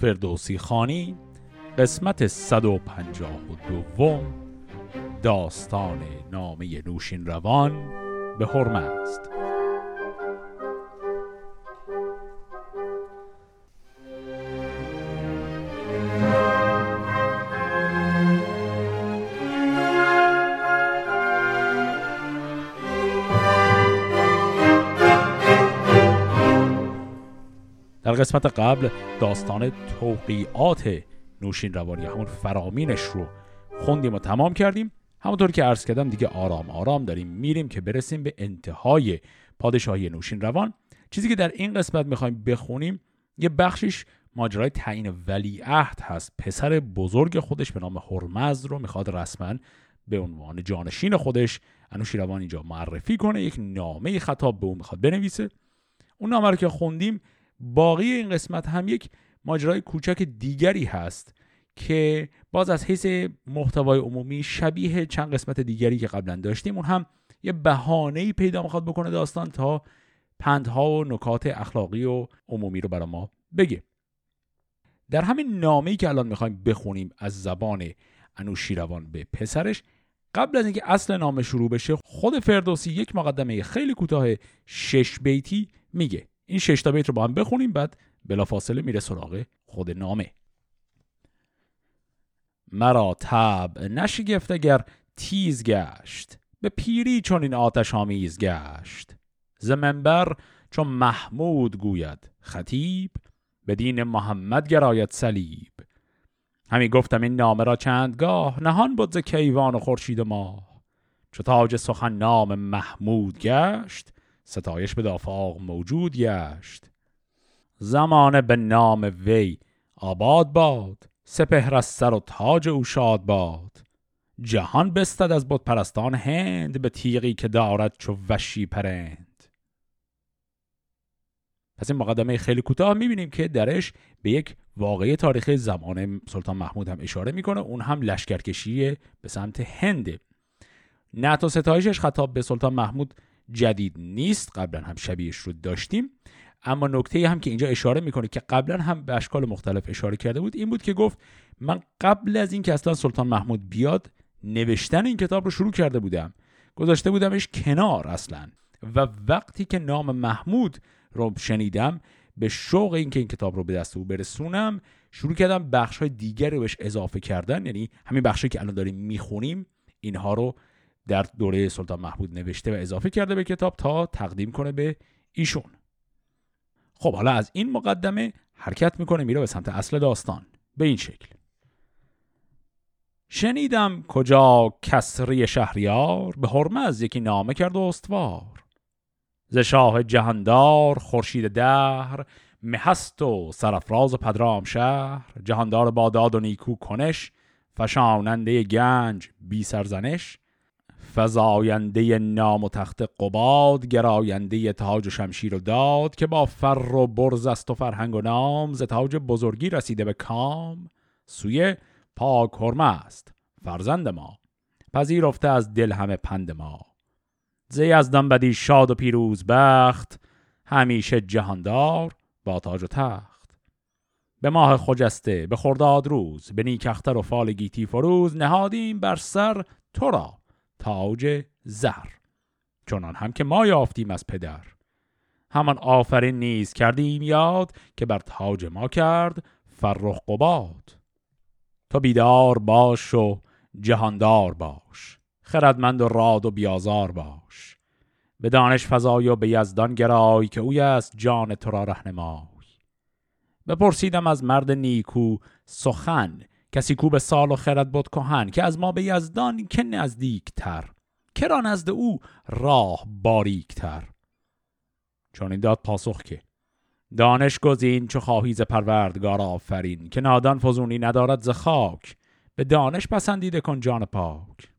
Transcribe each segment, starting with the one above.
فردوسی خانی قسمت 152 داستان نامه نوشین روان به حرمه است. قسمت قبل داستان توقیعات نوشین روانی همون فرامینش رو خوندیم و تمام کردیم. همونطور که عرض کردم دیگه آرام آرام داریم میریم که برسیم به انتهای پادشاهی نوشین روان. چیزی که در این قسمت می‌خوایم بخونیم یه بخشیش ماجرای تعیین ولیعهد هست. پسر بزرگ خودش به نام هرمز رو می‌خواد رسما به عنوان جانشین خودش انوشیروان اینجا معرفی کنه. یک نامه خطاب به اون می‌خواد بنویسه. اون نامه رو که خوندیم باقی این قسمت هم یک ماجرای کوچک دیگری هست که باز از حیث محتوای عمومی شبیه چند قسمت دیگری که قبلا داشتیم اون هم یه بهانه پیدا می‌خواد بکنه داستان تا پندها و نکات اخلاقی و عمومی رو برای ما بگه. در همین نامه‌ای که الان می‌خوایم بخونیم از زبان انوشیروان به پسرش قبل از اینکه اصل نامه شروع بشه خود فردوسی یک مقدمه خیلی کوتاه شش بیتی میگه. این شش تا بیت رو با هم بخونیم بعد بلافاصله میره سراغ خود نامه. مرا تب نشگفت اگر تیز گشت به پیری چون این آتش آمیز گشت. ز منبر چون محمود گوید خطیب به دین محمد گراید صلیب. همی گفتم این نامه را چندگاه نهان بود ز کیوان و خورشید و ماه. چو تاج سخن نام محمود گشت ستایش به دافاق موجود گشت. زمانه به نام وی آباد باد سپهر از سر و تاج او شاد باد. جهان بستد از بود پرستان هند به تیغی که دارد چو وشی پرند. پس این مقدمه خیلی کوتاه. می‌بینیم که درش به یک واقعی تاریخی زمان سلطان محمود هم اشاره می‌کنه. اون هم لشکرکشی به سمت هنده نعت و ستایشش خطاب به سلطان محمود جدید نیست. قبلا هم شبیهش رو داشتیم. اما نکته هم که اینجا اشاره می‌کنه که قبلا هم به اشکال مختلف اشاره کرده بود این بود که گفت من قبل از اینکه اصلا سلطان محمود بیاد نوشتن این کتاب رو شروع کرده بودم. گذاشته بودمش کنار اصلا. و وقتی که نام محمود رو شنیدم به شوق اینکه این کتاب رو به دست او برسونم شروع کردم بخش های دیگر رو بهش اضافه کردن. یعنی همین بخشی که الان داریم می‌خونیم اینها رو در دوره سلطان محمود نوشته و اضافه کرده به کتاب تا تقدیم کنه به ایشون. خب حالا از این مقدمه حرکت می‌کنه میره به سمت اصل داستان. به این شکل. شنیدم کجا کسری شهریار به از یکی نامه کرد و استوار. ز شاه جهاندار خورشید دهر مهست و سرفراز و پدرام شهر. جهاندار باداد و نیکو کنش فشاننده گنج بی سرزنش. فزاینده نام و تخت قباد گراینده تاج و شمشیر و داد که با فر و برز است و فرهنگ و نام ز تاج بزرگی رسیده به کام. سوی پاک است فرزند ما. پذیرفته از دل همه پند ما. ز یزدان بدی شاد و پیروز بخت همیشه جهاندار با تاج و تخت. به ماه خجسته به خرداد روز به نیکختر و فال گیتی فروز نهادیم بر سر تو را. تاج زر چنان هم که ما یافتیم از پدر. همان آفرین نیز کردیم یاد که بر تاج ما کرد فرخ قباد. تو بیدار باش و جهاندار باش خردمند و راد و بیازار باش. به دانش فضای و به یزدان گرای که اوی است جان تو را رهنمای. بپرسیدم از مرد نیکو سخن کسی کو به سال و خرد بود کهن که از ما به یزدان که نزدیک تر کرا نزد او راه باریک تر چون این داد پاسخ که دانش گزین چو خواهی ز پروردگار آفرین که نادان فزونی ندارد ز خاک. به دانش پسندیده کن جان پاک.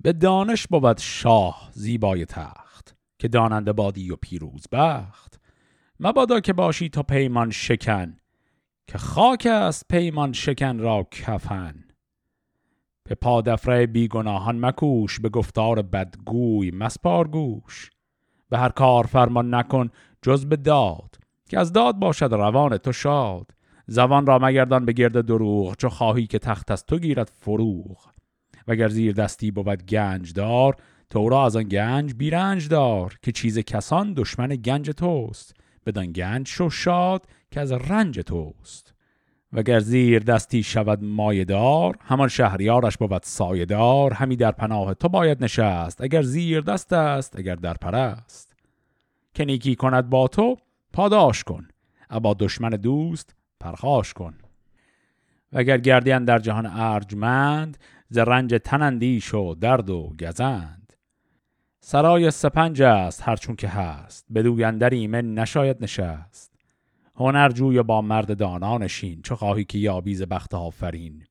به دانش بود شاه زیبای تخت که داننده بادی و پیروز بخت. مبادا که باشی تا پیمان شکن که خاک است پیمان شکن را کفن. به پادفره بیگناهان مکوش به گفتار بدگوی مسپار گوش. به هر کار فرمان نکن جز به داد که از داد باشد روان تو شاد. زبان را مگردان به گرد دروغ چو خواهی که تخت از تو گیرد فروغ. وگر زیر دستی بود گنج دار تو را از آن گنج بیرنج دار که چیز کسان دشمن گنج توست. بدان گنج شو شاد که از رنج توست. وگر زیر دستی شود مایدار همان شهریارش بود سایدار. همی در پناه تو باید نشست اگر زیر دست است اگر در پرست. که نیکی کند با تو پاداش کن. ابا دشمن دوست پرخاش کن. وگر گردیان در جهان ارجمند ز رنج تنندیش و درد و گزند. سرای سپنج است هرچون که هست. بدویندر ایمن نشاید نشست. هنرجوی با مرد دانانشین چه خواهی که یابیز بخت آفرین.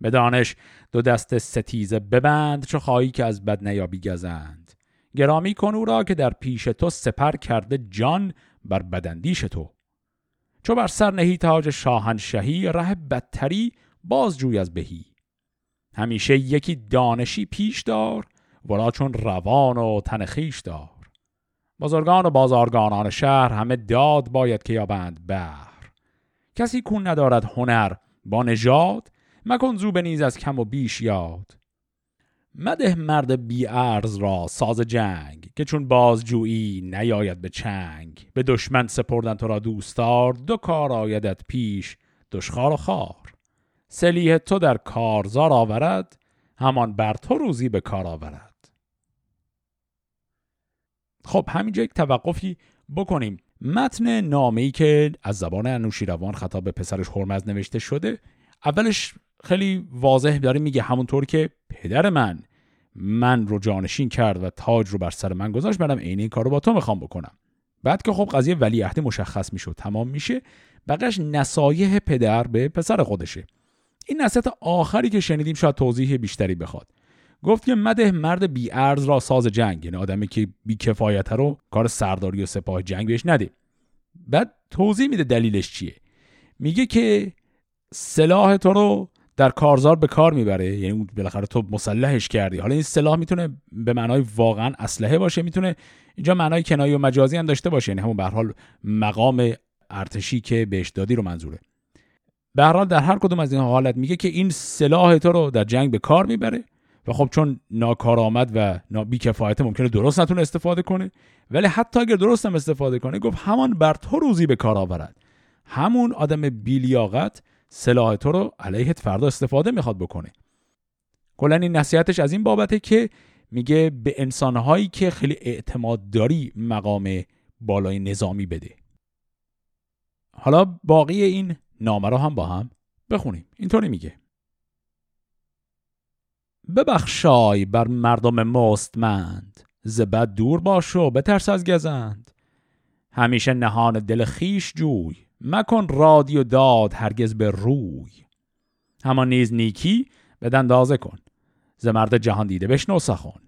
به دانش دو دست ستیزه ببند چه خواهی که از بد نیابی گزند. گرامی کن او را که در پیش تو سپر کرده جان بر بدندیش تو. چو بر سر نهی تاج شاهنشهی ره بدتری باز جوی از بهی. همیشه یکی دانشی پیش دار ورا چون روان و تنخیش دار. بزرگان و بازارگانان شهر همه داد باید که یابند بهر. کسی کون ندارد هنر با نژاد مکن زو نیز از کم و بیش یاد. مده مرد بی ارز را ساز جنگ که چون بازجویی نیاید به چنگ. به دشمن سپردن تو را دوستار دو کار آیدت پیش دشخار و خار سلیح تو در کارزار آورد همان بر تو روزی به کار آورد. خب همینجا یک توقفی بکنیم. متن نامه ای که از زبان انوشیروان خطاب به پسرش هرمز نوشته شده اولش خیلی واضح داره میگه همونطور که پدر من من رو جانشین کرد و تاج رو بر سر من گذاشت برم عین این کار رو با تو می‌خوام بکنم. بعد که خب قضیه ولیعهد مشخص میشه تمام میشه بقیش نصایح پدر به پسر خودشه. این نصیحت آخری که شنیدیم شاید توضیح بیشتری بخواد. گفت که مده مرد بی ارز را ساز جنگ یعنی آدمی که بی کفایت رو کار سرداری و سپاه جنگ بهش نده. بعد توضیح میده دلیلش چیه. میگه که سلاح تو رو در کارزار به کار می‌بره یعنی اون بالاخره تو مسلحش کردی. حالا این سلاح می‌تونه به معنای واقعا اسلحه باشه می‌تونه اینجا معنای کنایی و مجازی هم داشته باشه یعنی همون به حال مقام ارتشی که بهش دادی رو منظوره. به هر حال در هر کدوم از این حالت میگه که این سلاح تو رو در جنگ به کار می‌بره. و خب چون ناکارآمد و بیکفایت ممکنه درست نتونه استفاده کنه ولی حتی اگر درست هم استفاده کنه گفت همان بر تو روزی به کار آورد. همون آدم بیلیاقت سلاح تو رو علیهت فردا استفاده می‌خواد بکنه. کلا این نصیحتش از این بابته که میگه به انسانهایی که خیلی اعتماد داری مقام بالای نظامی بده. حالا باقی این نامه رو هم با هم بخونیم. اینطوری میگه. ببخشای بر مردم مستمند. زبد دور باش و بترس از گزند. همیشه نهان دل خیش جوی. مکن رادی و داد هرگز به روی. همان نیز نیکی به دندازه کن. ز مرد جهان دیده بشنو سخن.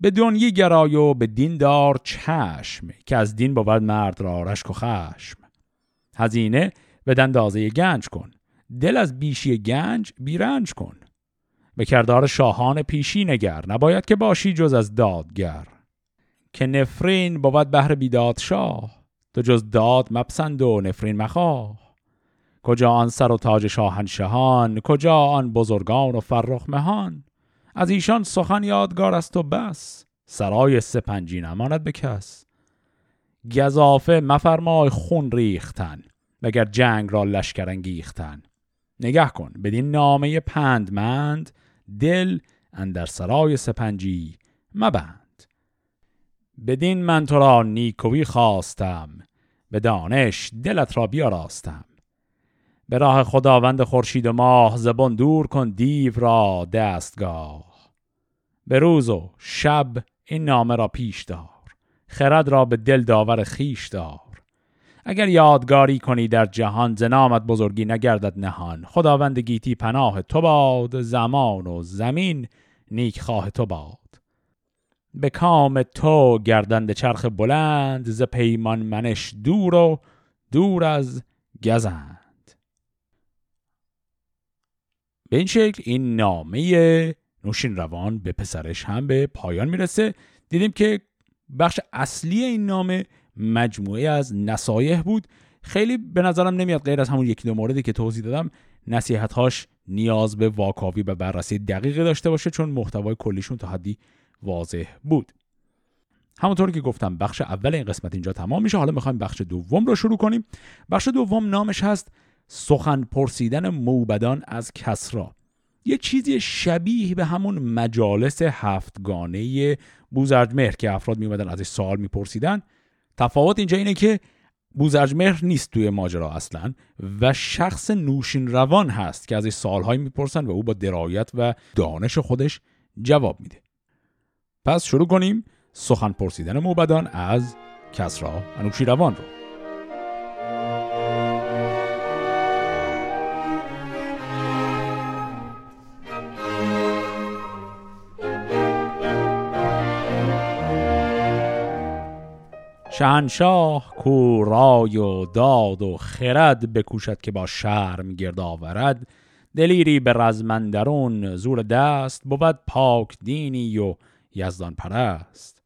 به دنیی گرای و به دین دار چشم. که از دین بود مرد را رشک و خشم. هزینه به دندازه گنج کن. دل از بیشی گنج بیرنج کن. به کردار شاهان پیشی نگر نباید که باشی جز از دادگر. که نفرین بود بهر بیداد شاه تو جز داد مپسند و نفرین مخواه. کجا آن سر و تاج شاهنشهان کجا آن بزرگان و فرخ مهان؟ از ایشان سخن یادگار است و بس سرای سپنجی نماند به کس. گذافه مفرمای خون ریختن مگر جنگ را لشکر انگیختن. نگه کن بدین نامه پندمند دل اندر سرای سپنجی. مبند. بدین من تو را نیکوی خواستم. به دانش دلت را بیاراستم. به راه خداوند خورشید و ماه زبان دور کن دیو را دستگاه. به روز و شب این نامه را پیش دار. خرد را به دل داور خیش دار. اگر یادگاری کنی در جهان زنامت بزرگی نگردد نهان. خداوند گیتی پناه تو باد زمان و زمین نیک خواه تو باد. به کام تو گردند چرخ بلند ز پیمان منش دور و دور از گزند. به این شکل این نامه نوشین روان به پسرش هم به پایان می‌رسه. دیدیم که بخش اصلی این نامه مجموعه از نصایح بود. خیلی به نظرم نمیاد غیر از همون یکی دو موردی که توضیح دادم نصیحتهاش نیاز به واکاوی و بررسی دقیقی داشته باشه چون محتوای کلیشون تا حدی واضح بود. همونطور که گفتم بخش اول این قسمت اینجا تمام میشه. حالا می‌خوایم بخش دوم رو شروع کنیم. بخش دوم نامش هست سخن پرسیدن موبدان از کسرا. یه چیزی شبیه به همون مجالس هفتگانه بوزرجمهر که افراد میومدن ازش سوال میپرسیدن. تفاوت اینجا اینه که بوزرجمهر نیست توی ماجرا اصلا و شخص نوشین روان هست که ازش سالهایی می‌پرسن و او با درایت و دانش خودش جواب میده. پس شروع کنیم سخن پرسیدن موبدان از کسرا روان رو. شهنشاه کو رای و داد و خرد بکوشد که با شرم گرد آورد. دلیری به رزمندرون زور دست بود پاک دینی و یزدان پرست.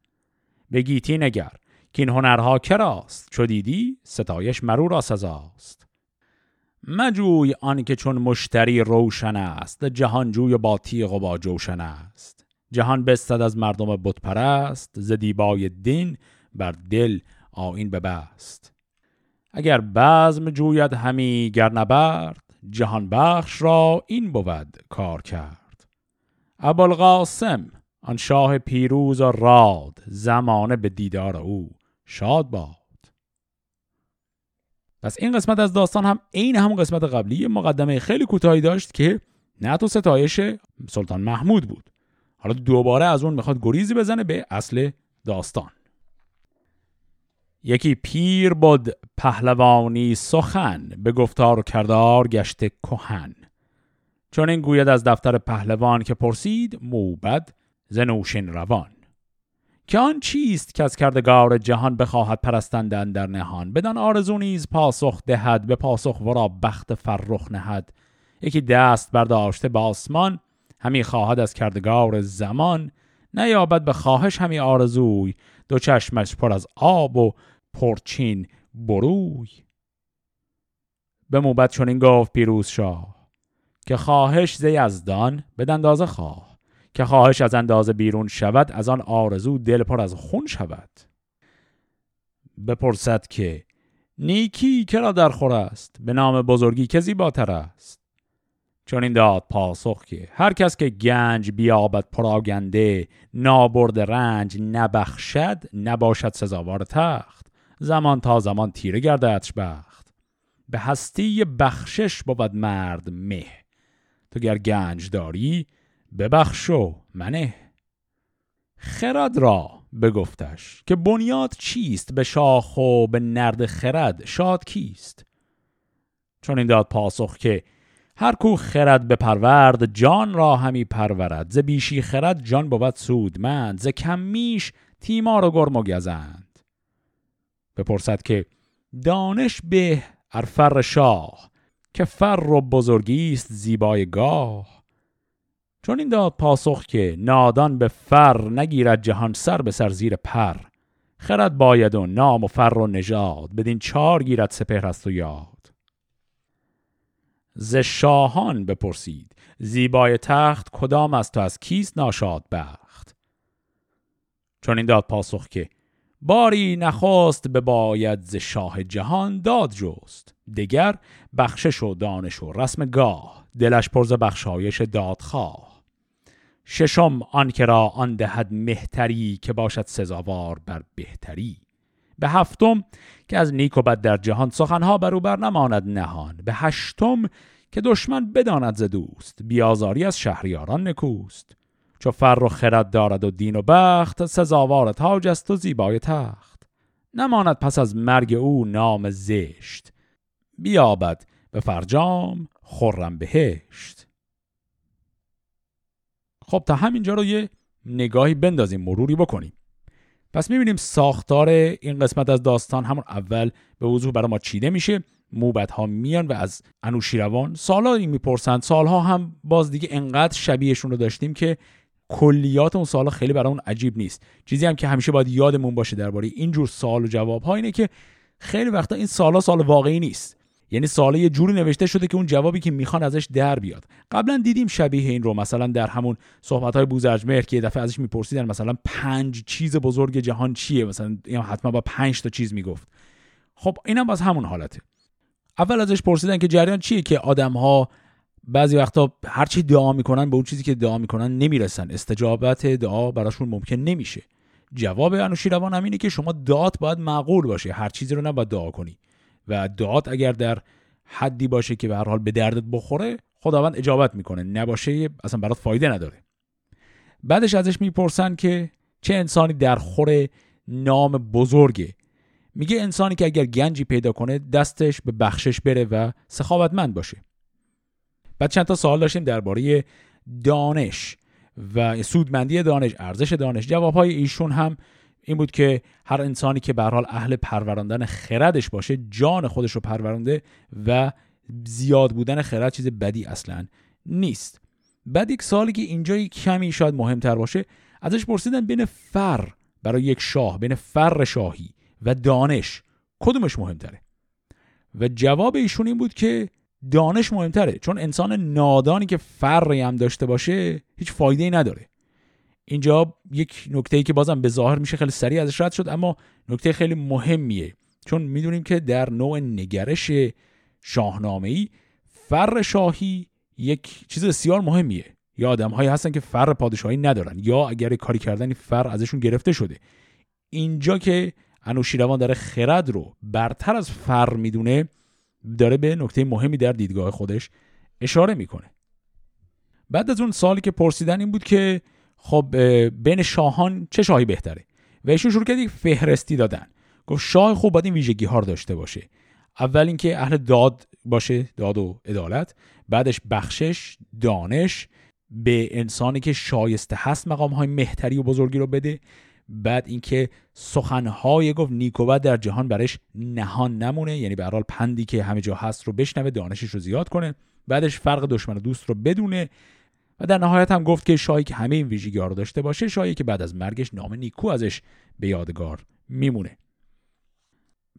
به گیتی نگر که این هنرها کراست؟ چو دیدی ستایش مرو را سزاست. مجوی آنکه چون مشتری روشن است جهانجوی با تیغ و با جوشن است. جهان بستد از مردم بتپرست ز دیبای دین بر دل آین ببست. اگر بزم جوید همی گر نبرد جهان بخش را این بود کار کرد. ابوالقاسم آن شاه پیروز و راد زمانه به دیدار او شاد باد. پس این قسمت از داستان هم عین همون قسمت قبلی مقدمه خیلی کوتاهی داشت که نه تو ستایش سلطان محمود بود. حالا دوباره از اون می‌خواد گریزی بزنه به اصل داستان. یکی پیر بود پهلوانی سخن به گفتار و کردار گشته کهن. چون این گوید از دفتر پهلوان که پرسید موبد زنوشین روان. که آن چیست که از کردگار جهان بخواهد پرستندن در نهان؟ بدان آرزو نیز پاسخ دهد به پاسخ ورا بخت فرخ نهد. یکی دست برداشته به آسمان همی خواهد از کردگار زمان. نیابد به خواهش همی آرزوی دو چشمش پر از آب و پرچین بروی. به موبت چون این گفت پیروز شاه که خواهش زی یزدان به دندازه خواه که خواهش از اندازه بیرون شود از آن آرزو دل پر از خون شود. بپرسد که نیکی کرا در خور است؟ به نام بزرگی که زیباتر است؟ چون این داد پاسخ که هر کس که گنج بیابد پراگنده نابرد رنج نبخشد نباشد سزاوار تخت. زمان تا زمان تیره گرددش بخت به هستی بخشش بود مرد مه. تو گر گنج داری ببخشو منه. خرد را بگفتش که بنیاد چیست به شاخ و به نرد خرد؟ شاد کیست؟ چون این داد پاسخ که هر کو خرد به پرورد جان را همی پرورد. ز بیشی خرد جان بود سودمند ز کمیش تیمار و گرم و گزند. بپرسد که دانش به ارفر شاه که فر و بزرگی است زیبای گاه. چون این داد پاسخ که نادان به فر نگیرد جهان سر به سر زیر پر خرد باید و نام و فر و نژاد بدین چار گیرد سپهر است و یاد. ز شاهان بپرسید زیبای تخت کدام است تو از کیست ناشاد بخت چون این داد پاسخ که باری نخواست به باید ز شاه جهان داد جست. دگر بخشش و دانش و رسم گاه دلش پرز بخشایش دادخواه. ششم آن که را آن دهد مهتری که باشد سزاوار بر بهتری. به هفتم که از نیک و بد در جهان سخنها بر او بر نماند نهان. به هشتم که دشمن بداند ز دوست بیازاری از شهریاران نکوست. چو فر و خرد دارد و دین و بخت سزاوار تاج است و زیبای تخت. نماند پس از مرگ او نام زشت. بیابد به فرجام خرم بهشت. خب تا همینجا رو یه نگاهی بندازیم مروری بکنیم. پس می‌بینیم ساختار این قسمت از داستان همون اول به وضوح برای ما چیده میشه. موبت ها میان و از انوشیروان سالها این می‌پرسند. سالها هم باز دیگه انقدر شبیهشون رو داشتیم که کلیات اون سالا خیلی برای اون عجیب نیست. چیزی هم که همیشه باید یادمون باشه درباره اینجور سوال و جواب ها اینه که خیلی وقتا این سالا سال واقعی نیست. یعنی ساله یه جوری نوشته شده که اون جوابی که می‌خوان ازش در بیاد. قبلا دیدیم شبیه این رو مثلا در همون صحبت های بوزرجمهر که یه دفعه ازش میپرسیدن مثلا پنج چیز بزرگ جهان چیه؟ مثلا حتما با پنج تا چیز می‌گفت. خب اینم باز همون حالته. اول ازش پرسیدن که جریان چیه که آدم ها بعضی وقتا هر چی دعا می‌کنن به اون چیزی که دعا می‌کنن نمی‌رسن. استجابت دعا براشون ممکن نمیشه. جواب انوشیروان هم اینه که شما دعات باید معقول باشه. هر چیزی رو نباید دعا کنی. و دعات اگر در حدی باشه که به هر حال به دردت بخوره خداوند اجابت می‌کنه. نباشه اصلا برات فایده نداره. بعدش ازش می‌پرسن که چه انسانی در خور نام بزرگه. میگه انسانی که اگر گنجی پیدا کنه دستش به بخشش بره و سخاوتمند باشه. بعد چند تا سوال داشتیم درباره دانش و سودمندی دانش ارزش دانش. جوابهای ایشون هم این بود که هر انسانی که به حال اهل پروراندن خردش باشه جان خودش رو پرورانده و زیاد بودن خرد چیز بدی اصلا نیست. بعد یک سالی که اینجا کمی شاید مهمتر باشه ازش پرسیدن بین فر برای یک شاه بین فر شاهی و دانش کدومش مهمتره؟ و جواب ایشون این بود که دانش مهمتره. چون انسان نادانی که فرقی هم داشته باشه هیچ فایده ای نداره. اینجا یک نکته ای که بازم به ظاهر میشه خیلی سریع ازش رد شد اما نکته خیلی مهمیه. چون می‌دونیم که در نوع نگرش شاهنامه ای فر شاهی یک چیز بسیار مهمیه. یا آدم هایی هستن که فر پادشاهی ندارن یا اگر کاری کردن فر ازشون گرفته شده. اینجا که انوشیروان داره خرد رو برتر از فر می‌دونه داره به نکته مهمی در دیدگاه خودش اشاره می‌کنه. بعد از اون سالی که پرسیدن این بود که خب بین شاهان چه شاهی بهتره؟ و ایشون شروع کرد یک فهرستی دادن. گفت شاه خوب باید این ویژگی ها رو داشته باشه. اول اینکه اهل داد باشه داد و عدالت. بعدش بخشش دانش. به انسانی که شایسته هست مقام های مهتری و بزرگی رو بده. بعد اینکه سخنهای گفت نیکوبت در جهان برش نهان نمونه. یعنی به حال پندی که همه جا هست رو بشنوه دانشش رو زیاد کنه. بعدش فرق دشمن و دوست رو بدونه. و در نهایت هم گفت که شاهی که همه این ویژگی رو داشته باشه شاهی که بعد از مرگش نام نیکو ازش به یادگار میمونه.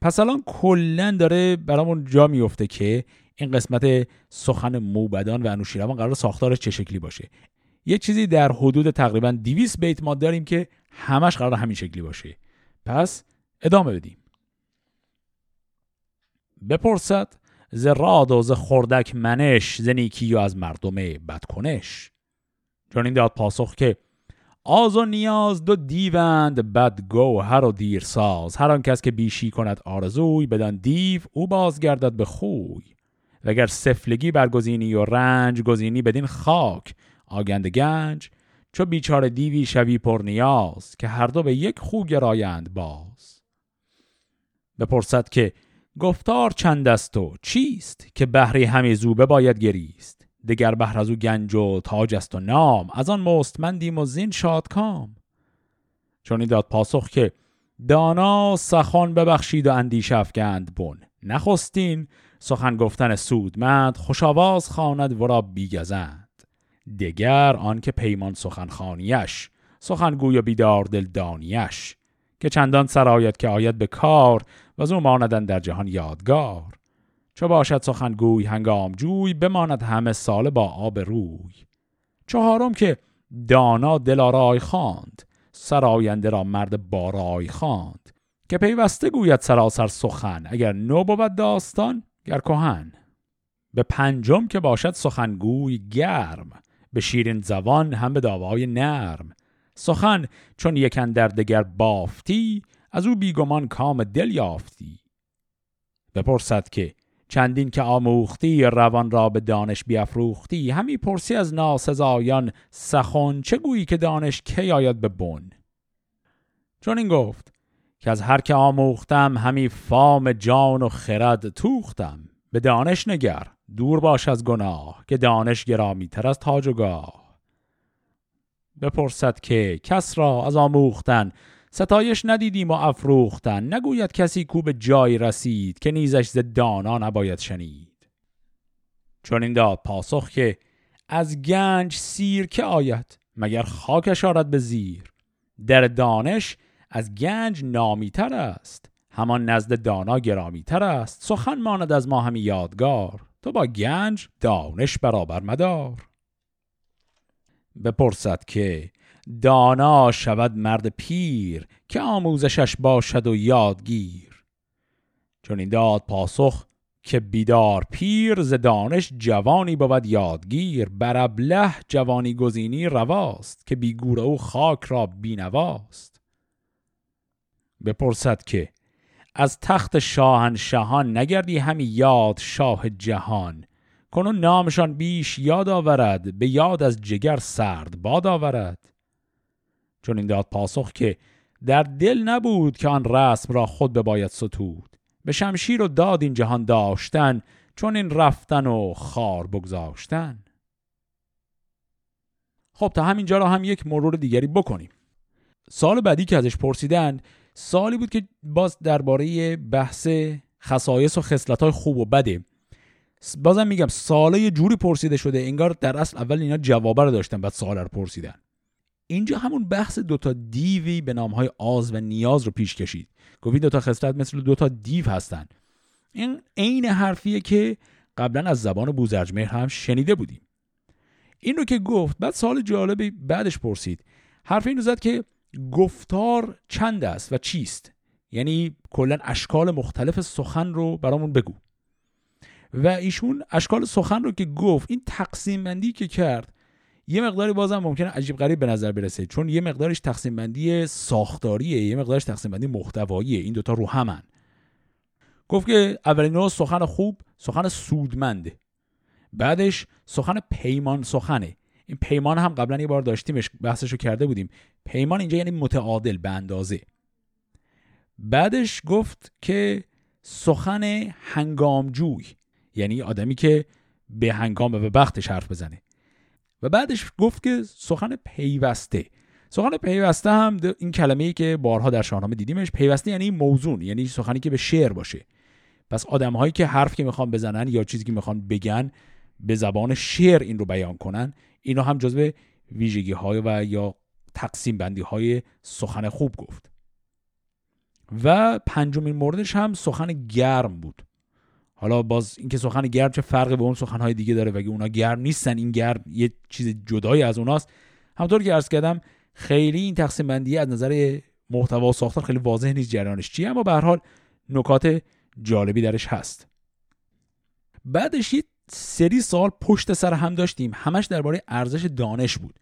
پس الان کلا داره برامون جا میفته که این قسمت سخن موبدان و انوشیروان قرار ساختارش چه شکلی باشه. یه چیزی در حدود تقریبا 200 بیت ما داریم که همش قرار همین شکلی باشه. پس ادامه بدیم. بپرسد ز راد و ز خردک منش ز نیکی و از مردم بدکنش؟ چون این داد پاسخ که آز و نیاز دو دیوند بد هر و دیر ساز هر آن کس که بیشی کند آرزوی بدان دیو او بازگردد به خوی. وگر سفلگی برگزینی و رنج گزینی بدین خاک آگند گنج چو بیچاره دیوی شوی پر نیاز که هر دو به یک خو گرایند باز. بپرسد که گفتار چند است و چیست که بهری همی زوبه باید گریست؟ دگر بهر از او گنج و تاج است و نام از آن مستمندیم و زین کام چون داد پاسخ که دانا سخن ببخشید و اندیشه افکند بن. نخستین سخن گفتن سودمند خوش آواز خواند ورا بیگزند. دگر آنکه پیمان سخنخانیش سخنگوی و بیدار دل دانیش که چندان سرایت که آید به کار و از او ماندن در جهان یادگار. چو باشد سخنگوی هنگام جوی بماند همه سال با آب روی. چهارم که دانا دلارای خواند سراینده را مرد بارای خواند که پیوسته گوید سراسر سخن اگر نو بود داستان گر کهن. به پنجم که باشد سخنگوی گرم به شیرین زبان هم به داوای نرم. سخن چون یکن در دگر بافتی از او بیگمان کام دل یافتی. بپرسد که چندین که آموختی روان را به دانش بیافروختی همی پرسی از ناسزایان سخن چه گویی که دانش کی آید به بن؟ چون این گفت که از هر که آموختم همی فام جان و خرد توختم. به دانش نگر دور باش از گناه که دانش گرامی تر از تاج و گاه. بپرسد که کس را از آموختن ستایش ندیدیم و افروختن نگوید کسی کو به جای رسید که نیزش ز دانا نباید شنید. چون این داد پاسخ که از گنج سیر که آید مگر خاکش آرد به زیر. در دانش از گنج نامیتر است. همان نزد دانا گرامی تر است. سخن ماند از ما همی یادگار. تو با گنج دانش برابر مدار. بپرسد که دانا شود مرد پیر که آموزشش باشد و یادگیر. چون این داد پاسخ که بیدار پیر ز دانش جوانی بود یادگیر. بر ابله جوانی گزینی رواست که بیگور او خاک را بینواست. بپرسد که از تخت شاهنشهان نگردی همی یاد شاه جهان. کنون نامشان بیش یاد آورد به یاد از جگر سرد باد آورد. چون این داد پاسخ که در دل نبود که آن رسم را خود بباید ستود. به شمشیر و داد این جهان داشتن چون این رفتن و خار بگذاشتن. خب تا همینجا را هم یک مرور دیگری بکنیم. سال بعدی که ازش پرسیدن سالی بود که باز درباره بحث خصایص و خصلت‌های خوب و بده بازم میگم ساله جوری پرسیده شده انگار در اصل اول اینا جوابه رو داشتن بعد سوال رو پرسیدن. اینجا همون بحث دوتا دیوی به نامهای آز و نیاز رو پیش کشید. گفت این دوتا خصلت مثل دوتا دیو هستن. این عین حرفیه که قبلا از زبان بوزرجمهر هم شنیده بودیم. این رو که گفت بعد سال جالبی بعدش پرسید. حرف این رو زد که گفتار چند است و چیست؟ یعنی کلا اشکال مختلف سخن رو برامون بگو. و ایشون اشکال سخن رو که گفت این تقسیم بندی که کرد یه مقداری بازم ممکنه عجیب غریب به نظر برسه چون یه مقدارش تقسیم بندی ساختاریه یه مقدارش تقسیم بندی محتواییه این دوتا رو همن. گفت که اولین نوع سخن خوب سخن سودمنده. بعدش سخن پیمان سخنه. این پیمان هم قبلا یه بار داشتیمش بحثشو کرده بودیم. پیمان اینجا یعنی متعادل به اندازه. بعدش گفت که سخن هنگامجوی یعنی آدمی که به هنگام و به بختش حرف بزنه. و بعدش گفت که سخن پیوسته. سخن پیوسته هم این کلمه ای که بارها در شاهنامه دیدیمش پیوسته یعنی موزون یعنی سخنی که به شعر باشه. پس آدم هایی که حرف که می‌خوان بزنن یا چیزی که می‌خوان بگن به زبان شعر این رو بیان کنن. اینو هم جزو ویژگی های و یا تقسیم بندی های سخن خوب گفت. و پنجمین موردش هم سخن گرم بود. حالا باز اینکه سخن گرم چه فرقی به اون سخنهای دیگه داره و اگه اونا گرم نیستن این گرم یه چیز جدایی از اوناست. همطور که عرض کردم خیلی این تقسیم بندی از نظر محتوا ساختار خیلی واضح نیست جریانش چیه اما به هر حال نکات جالبی درش هست. بعدش یه سری سال پشت سر هم داشتیم. همش درباره ارزش دانش بود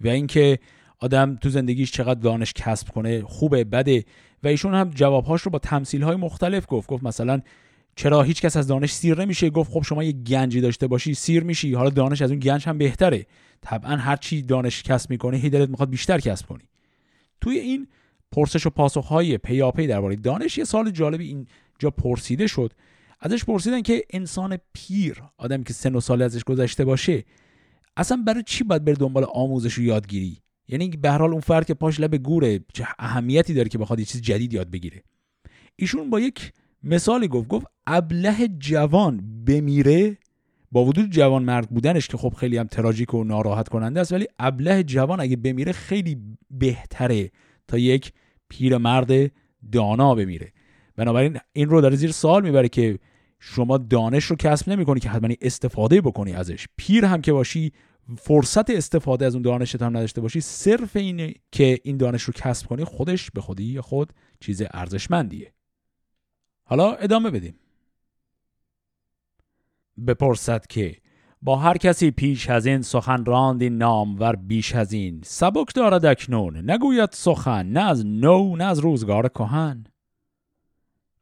و اینکه آدم تو زندگیش چقدر دانش کسب کنه خوبه بده. و ایشون هم جوابهاش رو با تمثیل های مختلف گفت. گفت مثلا چرا هیچ کس از دانش سیر نمیشه؟ گفت خب شما یه گنجی داشته باشی سیر میشی. حالا دانش از اون گنج هم بهتره. طبعا هر چی دانش کسب می‌کنه هی دلت می‌خواد بیشتر کسب کنی. توی این پرسش و پاسخ های پیاپی درباره دانش یه سال جالبی اینجا پرسیده شد. ازش پرسیدن که انسان پیر آدمی که سن و سال ازش گذشته باشه اصلا برای چی باید بره دنبال آموزش و یادگیری؟ یعنی به هر حال اون فرد که پاش لب گوره چه اهمیتی داره که بخواد یه چیز جدید یاد بگیره. ایشون با یک مثالی گفت گفت ابله جوان بمیره با وجود جوان مرد بودنش که خب خیلی هم تراژیک و ناراحت کننده است ولی ابله جوان اگه بمیره خیلی بهتره تا یک پیر مرد دانا بمیره. بنابراین این رو در زیر سال می‌بره که شما دانش رو کسب نمی‌کنی که حتما استفاده بکنی ازش. پیر هم که باشی فرصت استفاده از اون دانشت هم نداشته باشی صرف اینه که این دانش رو کسب کنی خودش به خودی خود چیز ارزشمندیه. حالا ادامه بدیم. بپرسد که با هر کسی پیش از این سخن راند این ور بیش از این سبک دارد اکنون. نگوید سخن نه از نو نه از روزگار کهن.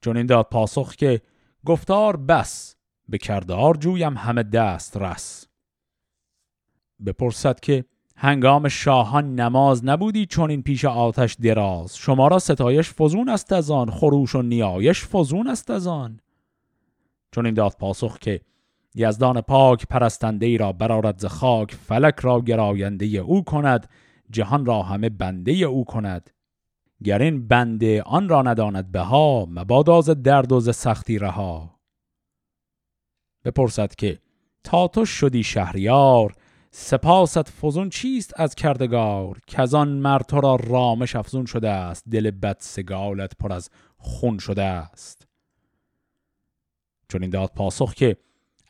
چون این داد پاسخ که گفتار بس به کردار جویم همه دست رس. بپرسد که هنگام شاهان نماز نبودی چون این پیش آتش دراز. شما را ستایش فزون است از آن خروش و نیایش فزون است از آن. چون این داد پاسخ که یزدان پاک پرستنده ای را برارد ز خاک فلک را گراینده او کند جهان را همه بنده او کند. گر این بنده آن را نداند بها مبادا ز درد و ز سختی رها. بپرسد که تا تو شدی شهریار سپاست فزون چیست از کردگار؟ کزان مر تو را رامش افزون شده است دل بد سگالت پر از خون شده است. چون این داد پاسخ که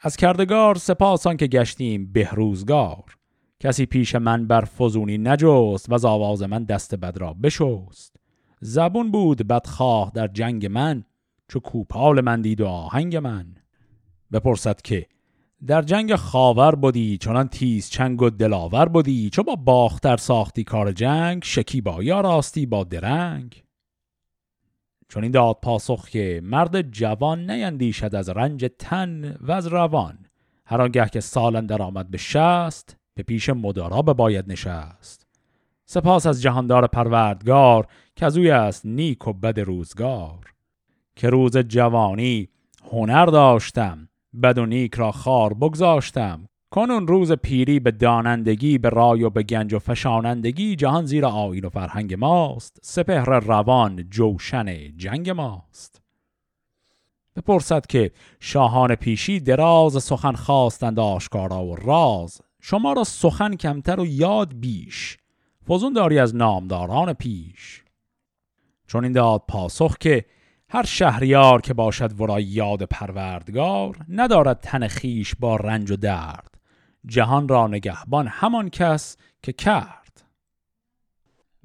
از کردگار سپاسان که گشتیم بهروزگار. کسی پیش من بر فزونی نجست و از آواز من دست بد را بشست. زبون بود بدخواه در جنگ من چو کوپال من دید و آهنگ من. بپرسد که در جنگ خاور بودی چنان تیز چنگ و دلاور بودی چو با باختر ساختی کار جنگ شکیبا یا راستی با درنگ. چون این داد پاسخ که مرد جوان نیندیشد از رنج تن و از روان. هر آنگه که سالن در آمد به شست به پیش مدارا باید نشست. سپاس از جهاندار پروردگار که از اوی است نیک و بد روزگار. که روز جوانی هنر داشتم بد و نیک را خار بگذاشتم. کنون روز پیری به دانندگی به رای و به گنج و فشانندگی جهان زیر آین و فرهنگ ماست. سپهر روان جوشن جنگ ماست. بپرسد که شاهان پیشی دراز سخن خواستند آشکارا و راز. شما را سخن کمتر و یاد بیش. فزون داری از نامداران پیش. چون این داد پاسخ که هر شهریار که باشد ورای یاد پروردگار ندارد تن خیش با رنج و درد. جهان را نگهبان همان کس که کرد.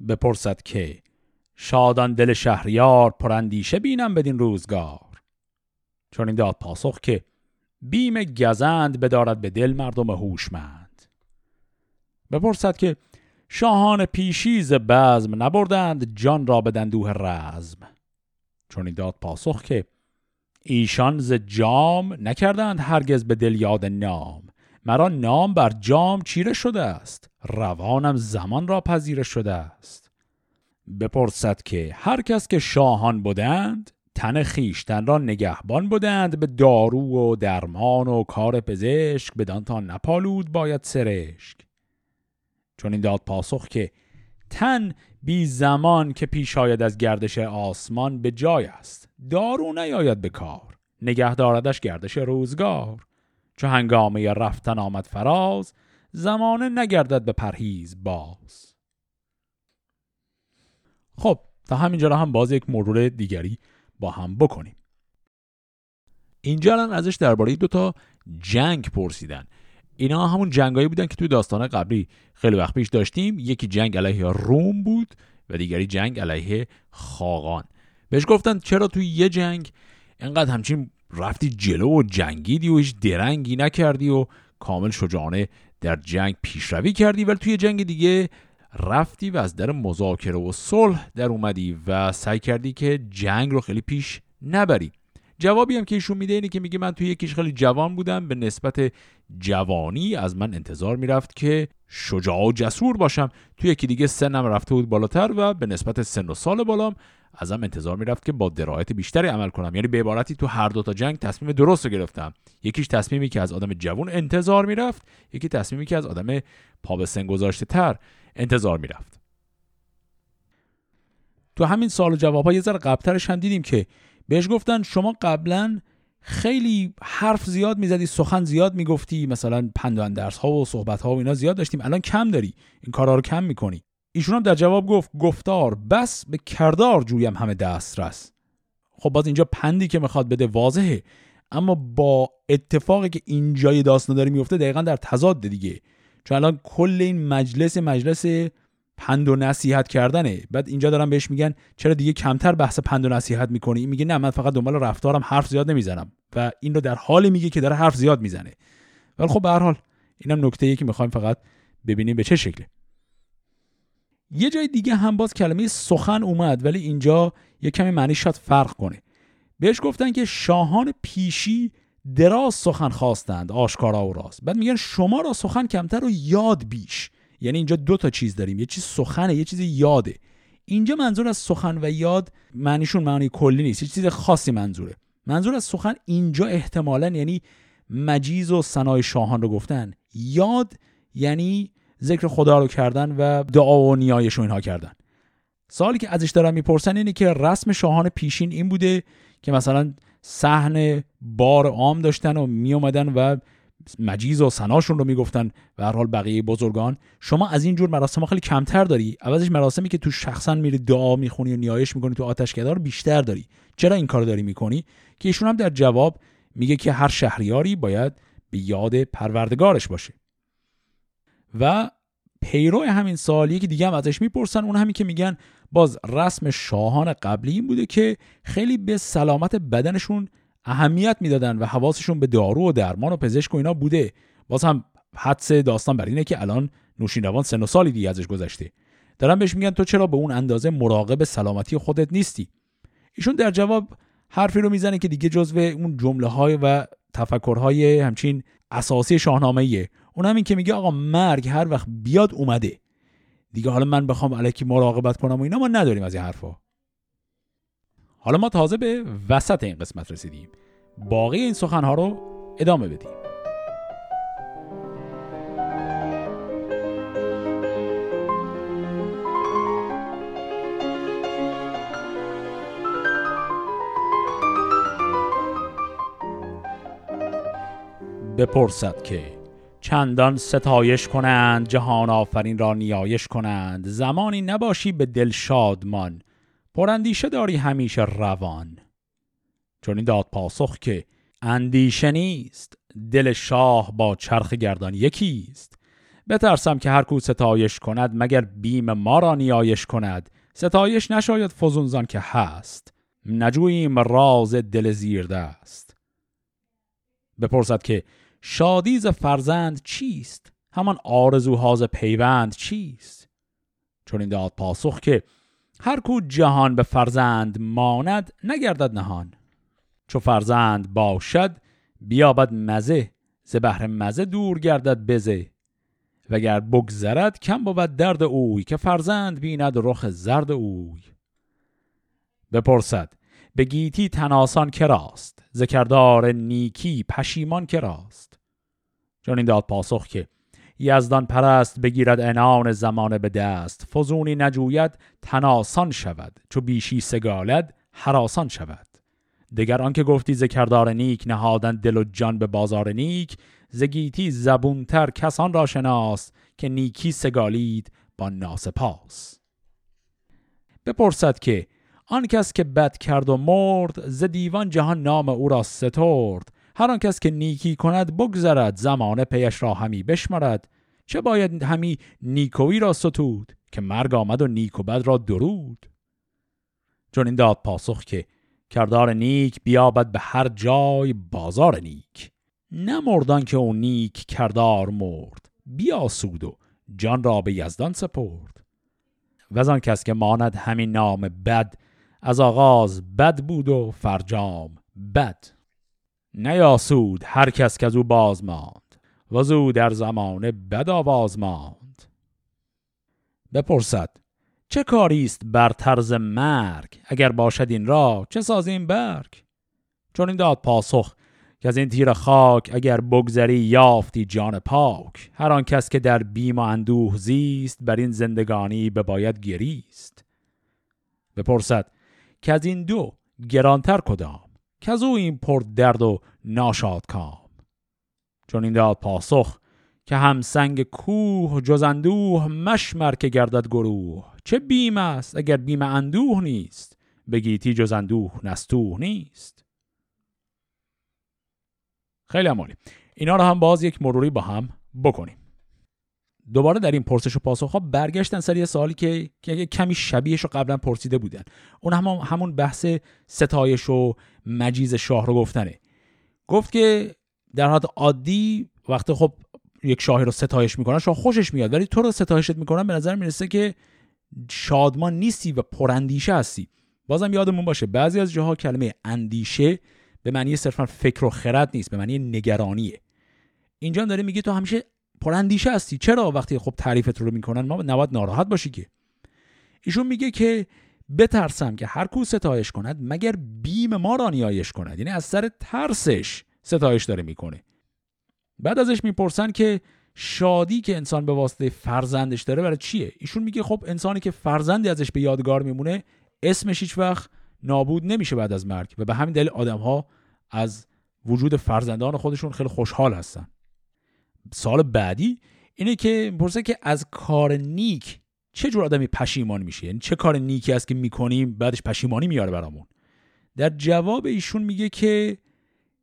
بپرسد که شادان دل شهریار پراندیشه بینم بدین روزگار؟ چون این داد پاسخ که بیم گزند بدارد به دل مردم هوشمند. بپرسد که شاهان پیشیز بزم نبردند جان را به دندوه رزم. چون داد پاسخ که ایشان ز جام نکردند هرگز به دل یاد نام. مرا نام بر جام چیره شده است روانم زمان را پذیره شده است. بپرسد که هر کس که شاهان بودند تن خیشتن را نگهبان بودند به دارو و درمان و کار پزشک بدان تا نپالود باید سرشک. چون این داد پاسخ که تن بی زمان که پیش آید از گردش آسمان به جای است. دارو نیاید به کار. نگه داردش گردش روزگار. چو هنگامه رفتن آمد فراز زمانه نگردد به پرهیز باز. خب تا همینجا را هم باز یک مرور دیگری با هم بکنیم. اینجا الان ازش درباره دو تا جنگ پرسیدن. اینا همون جنگایی بودن که توی داستان قبلی خیلی وقت پیش داشتیم. یکی جنگ علیه روم بود و دیگری جنگ علیه خاقان. بهش گفتن چرا توی یه جنگ انقدر همچین رفتی جلو و جنگیدی و هیچ درنگی نکردی و کامل شجاعانه در جنگ پیشروی کردی ولی توی جنگ دیگه رفتی و از در مذاکره و صلح در اومدی و سعی کردی که جنگ رو خیلی پیش نبری. جوابی هم که ایشون میده اینه که میگه من توی یکیش خیلی جوان بودم. به نسبت جوانی از من انتظار می‌رفت که شجاع و جسور باشم. توی یکی دیگه سنم رفته بود بالاتر و به نسبت سن و سال بالام ازم انتظار می‌رفت که با درایت بیشتری عمل کنم. یعنی به عبارتی تو هر دو تا جنگ تصمیم درست رو گرفتم. یکیش تصمیمی که از آدم جوان انتظار می‌رفت یکی تصمیمی که از آدم پا به سن گذاشته تر انتظار می‌رفت. تو همین سال و جوابها یه ذره قبلترش هم دیدیم که بهش گفتن شما قبلا خیلی حرف زیاد می‌زدی سخن زیاد می‌گفتی مثلا پندوان درس ها و صحبت ها و اینا زیاد داشتیم الان کم داری این کارا رو کم می‌کنی. ایشون هم در جواب گفت گفتار بس به کردار جویم همه دسترس. خب باز اینجا پندی که می‌خواد بده واضحه اما با اتفاقی که اینجای داستان داره میفته دقیقا در تضاد دیگه. چون الان کل این مجلس مجلس پند و نصیحت کردنه. بعد اینجا دارم بهش میگن چرا دیگه کمتر بحث پند و نصیحت می‌کنی؟ این میگه نه من فقط دنبال رفتارم حرف زیاد نمی‌زنم. و این رو در حالی میگه که داره حرف زیاد می‌زنه. ولی خب به هر حال اینم نکته که می‌خوایم فقط ببینیم به چه شکله یه جای دیگه هم باز کلمه سخن اومد ولی اینجا یه کمی معنی شاید فرق کنه. بهش گفتن که شاهان پیشی دراز سخن خواستند آشکارا و راست بعد میگن شما را سخن کمتر و یاد بیش. یعنی اینجا دو تا چیز داریم یه چیز سخنه یه چیز یاده. اینجا منظور از سخن و یاد معنیشون معنی کلی نیست یه چیز خاصی منظوره. منظور از سخن اینجا احتمالا یعنی مجیز و سنای شاهان رو گفتن. یاد یعنی ذکر خدا رو کردن و دعا و نیایش و اینها کردن. سالی که ازش دارن می‌پرسن اینه که رسم شاهان پیشین این بوده که مثلا صحن بار عام داشتن و می و مجیز و سناشون رو می‌گفتن. و هر حال بقیه بزرگان شما از این جور مراسم خیلی کمتر داری. عوضش مراسمی که تو شخصا میری دعا می‌خونی و نیایش می‌کنی تو آتشکده بیشتر داری. چرا این کار داری می‌کنی؟ که ایشون هم در جواب میگه که هر شهریاری باید به یاد پروردگارش باشه. و پیرو همین سال که دیگه هم ازش می‌پرسن. اون همین که میگن باز رسم شاهان قبلی این بوده که خیلی به سلامت بدنشون اهمیت می‌دادن و حواسشون به دارو و درمان و پزشک و اینا بوده. باز هم حدس داستان بر اینه که الان نوشینروان سن و سالی دیگه ازش گذشته. دارن بهش میگن تو چرا به اون اندازه مراقب سلامتی خودت نیستی؟ ایشون در جواب حرفی رو می‌زنه که دیگه جزو اون جمله های و تفکرهای همچین اساسی شاهنامه ایه اون همین که میگه آقا مرگ هر وقت بیاد اومده. دیگه حالا من بخوام الکی مراقبت کنم و اینا ما نداریم از این حرفا. حالا ما تازه به وسط این قسمت رسیدیم. باقی این سخنها رو ادامه بدیم. بپرسد که چندان ستایش کنند جهان آفرین را نیایش کنند. زمانی نباشی به دل شادمان پراندیشه داری همیشه روان. چون این داد پاسخ که اندیشه نیست دل شاه با چرخ گردان یکیست. بترسم که هر کو ستایش کند مگر بیم ما را نیایش کند. ستایش نشاید فزونزان که هست نجوییم راز دل زیرده است بپرسد که شادیز فرزند چیست؟ همان آرزوهاز پیوند چیست؟ چون این داد پاسخ که هر کو جهان به فرزند ماند نگردد نهان. چو فرزند باشد بیابد مزه ز بهر مزه دور گردد بزه. وگر بگذرد کم بود درد اوی که فرزند بیند رخ زرد اوی. بپرسد به گیتی تناسان کراست ذکردار نیکی پشیمان کراست چون این داد پاسخ که یزدان پرست بگیرد انان زمانه به دست. فزونی نجوید تناسان شود چو بیشی سگالد حراسان شود. دگر آنکه گفتی ذکردار نیک نهادن دل و جان به بازار نیک زگیتی زبونتر کسان را شناس که نیکی سگالید با ناسپاس بپرسد که آن کس که بد کرد و مرد ز دیوان جهان نام او را سترد هر آن کس که نیکی کند بگذرد زمانه پیش را همی بشمرد چه باید همی نیکویی را ستود که مرگ آمد و نیک و بد را درود؟ چون این داد پاسخ که کردار نیک بیابد به هر جای بازار نیک. نمردان که او نیک کردار مرد بیاسود و جان را به یزدان سپرد. و کس که ماند همین نام بد از آغاز بد بود و فرجام بد. نیاسود هر کس که از او باز ماند و زو در زمان بد آواز ماند. بپرسد چه کاری است بر طرز مرگ؟ اگر باشد این را چه سازیم برگ؟ چون این داد پاسخ که از این تیر خاک اگر بگذری یافتی جان پاک. هر آن کس که در بیم و اندوه زیست بر این زندگانی به باید گریست. بپرسد که از این دو گرانتر کدام؟ که از این پر درد و ناشاد کام. چون این داد پاسخ که همسنگ کوه جز اندوه مشمر که گردد گروه. چه بیم است اگر بیم اندوه نیست؟ بگیتی جز اندوه نستوه نیست. خیلی عمالی. اینا رو هم باز یک مروری با هم بکنیم. دوباره در این پرسش و پاسخ ها برگشتن سر یه سوالی که, که کمی شبیهش رو قبلا پرسیده بودن. اون هم همون بحث ستایش و مجیز شاه رو گفتنه. گفت که در حالت عادی وقتی خب یک شاهی رو ستایش می‌کنن شاه خوشش میاد ولی تو رو ستایشت می‌کنن به نظر می‌رسه که شادمان نیستی و پراندیشه هستی. بازم یادمون باشه بعضی از جاها کلمه اندیشه به معنی صرفا فکر و خرد نیست به معنی نگرانیه. اینجا داره میگه تو همیشه پراندیشه هستی. چرا وقتی خب تعریفت رو می‌کنن ما نباید ناراحت باشی که؟ ایشون میگه که بترسم که هر کو ستایش کند مگر بیم ما را نیایش کند. یعنی از سر ترسش ستایش داره می‌کنه. بعد ازش می‌پرسن که شادی که انسان به واسطه فرزندش داره برای چیه؟ ایشون میگه خب انسانی که فرزندی ازش به یادگار میمونه اسمش هیچ وقت نابود نمیشه بعد از مرگ. و به همین دلیل آدم ها از وجود فرزندان خودشون خیلی خوشحال هستن. سال بعدی اینه که می‌پرسه که از کار نیک چه جور آدمی پشیمان میشه؟ یعنی چه کار نیکی است که می‌کنیم بعدش پشیمانی میاره برامون؟ در جواب ایشون میگه که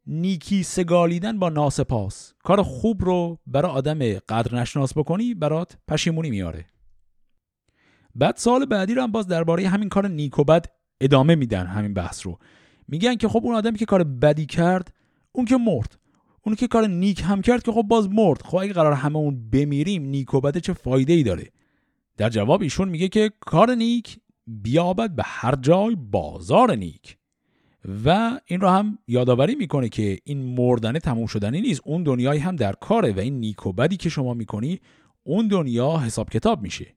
نیکی سگالیدن با ناسپاس. کار خوب رو برای آدم قدر نشناس بکنی برات پشیمونی میاره. بعد سال بعدی رو هم باز درباره همین کار نیک و بد ادامه میدن همین بحث رو. میگن که خب اون آدمی که کار بدی کرد اون که مرد. اون که کار نیک هم کرد که خب باز مرد. خب اگه قرار همه اون بمیریم نیک و بده چه فایده ای داره؟ در جواب ایشون میگه که کار نیک بیابد به هر جای بازار نیک. و این رو هم یادآوری می‌کنه که این مردنه تموم شدنی نیست. اون دنیای هم در کاره و این نیک و بدی که شما می‌کنی اون دنیا حساب کتاب میشه.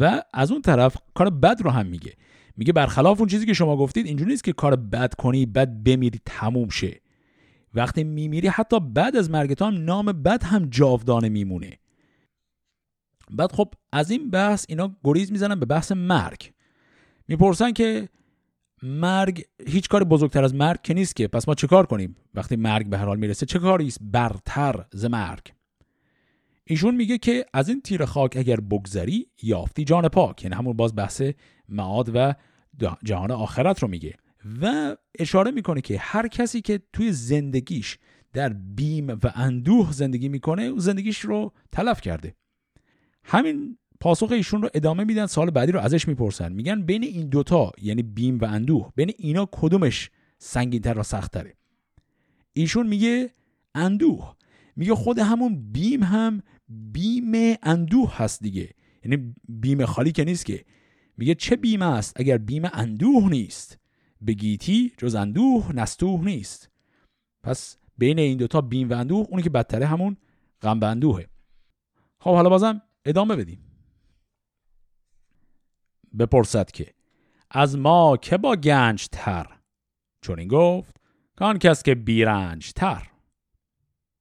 و از اون طرف کار بد رو هم میگه. میگه برخلاف اون چیزی که شما گفتید اینجوری نیست که کار بد کنی بد بمیری تموم شه. وقتی میمیری حتی بعد از مرگ هم نام بد هم جاودانه میمونه. بعد خب از این بحث اینا گریز می‌زنن به بحث مرگ. می‌پرسن که مرگ هیچ کار بزرگتر از مرگ که نیست که. پس ما چه کار کنیم؟ وقتی مرگ به هر حال می‌رسه چه کاری است برتر ز مرگ؟ ایشون میگه که از این تیر خاک اگر بگذری یافتی جان پاک. یعنی همون باز بحث معاد و جهان آخرت رو میگه. و اشاره می‌کنه که هر کسی که توی زندگیش در بیم و اندوه زندگی می‌کنه زندگیش رو تلف کرده. همین پاسخ ایشون رو ادامه میدن سال بعدی رو ازش می‌پرسن. میگن بین این دوتا یعنی بیم و اندوه بین اینا کدومش سنگینتر و سختتره؟ ایشون میگه اندوه. میگه خود همون بیم هم بیم اندوه هست دیگه. یعنی بیم خالی که نیست که. میگه چه بیم است اگر بیم اندوه نیست؟ بگیتی جز اندوه نستوه نیست. پس بین این دوتا بیم و اندوه اونی که بدتره همون غم و اندوهه. خب حالا بازم ادامه بدیم. بپرسد که از ما که با گنج تر چون این گفت کان کس که بیرنج تر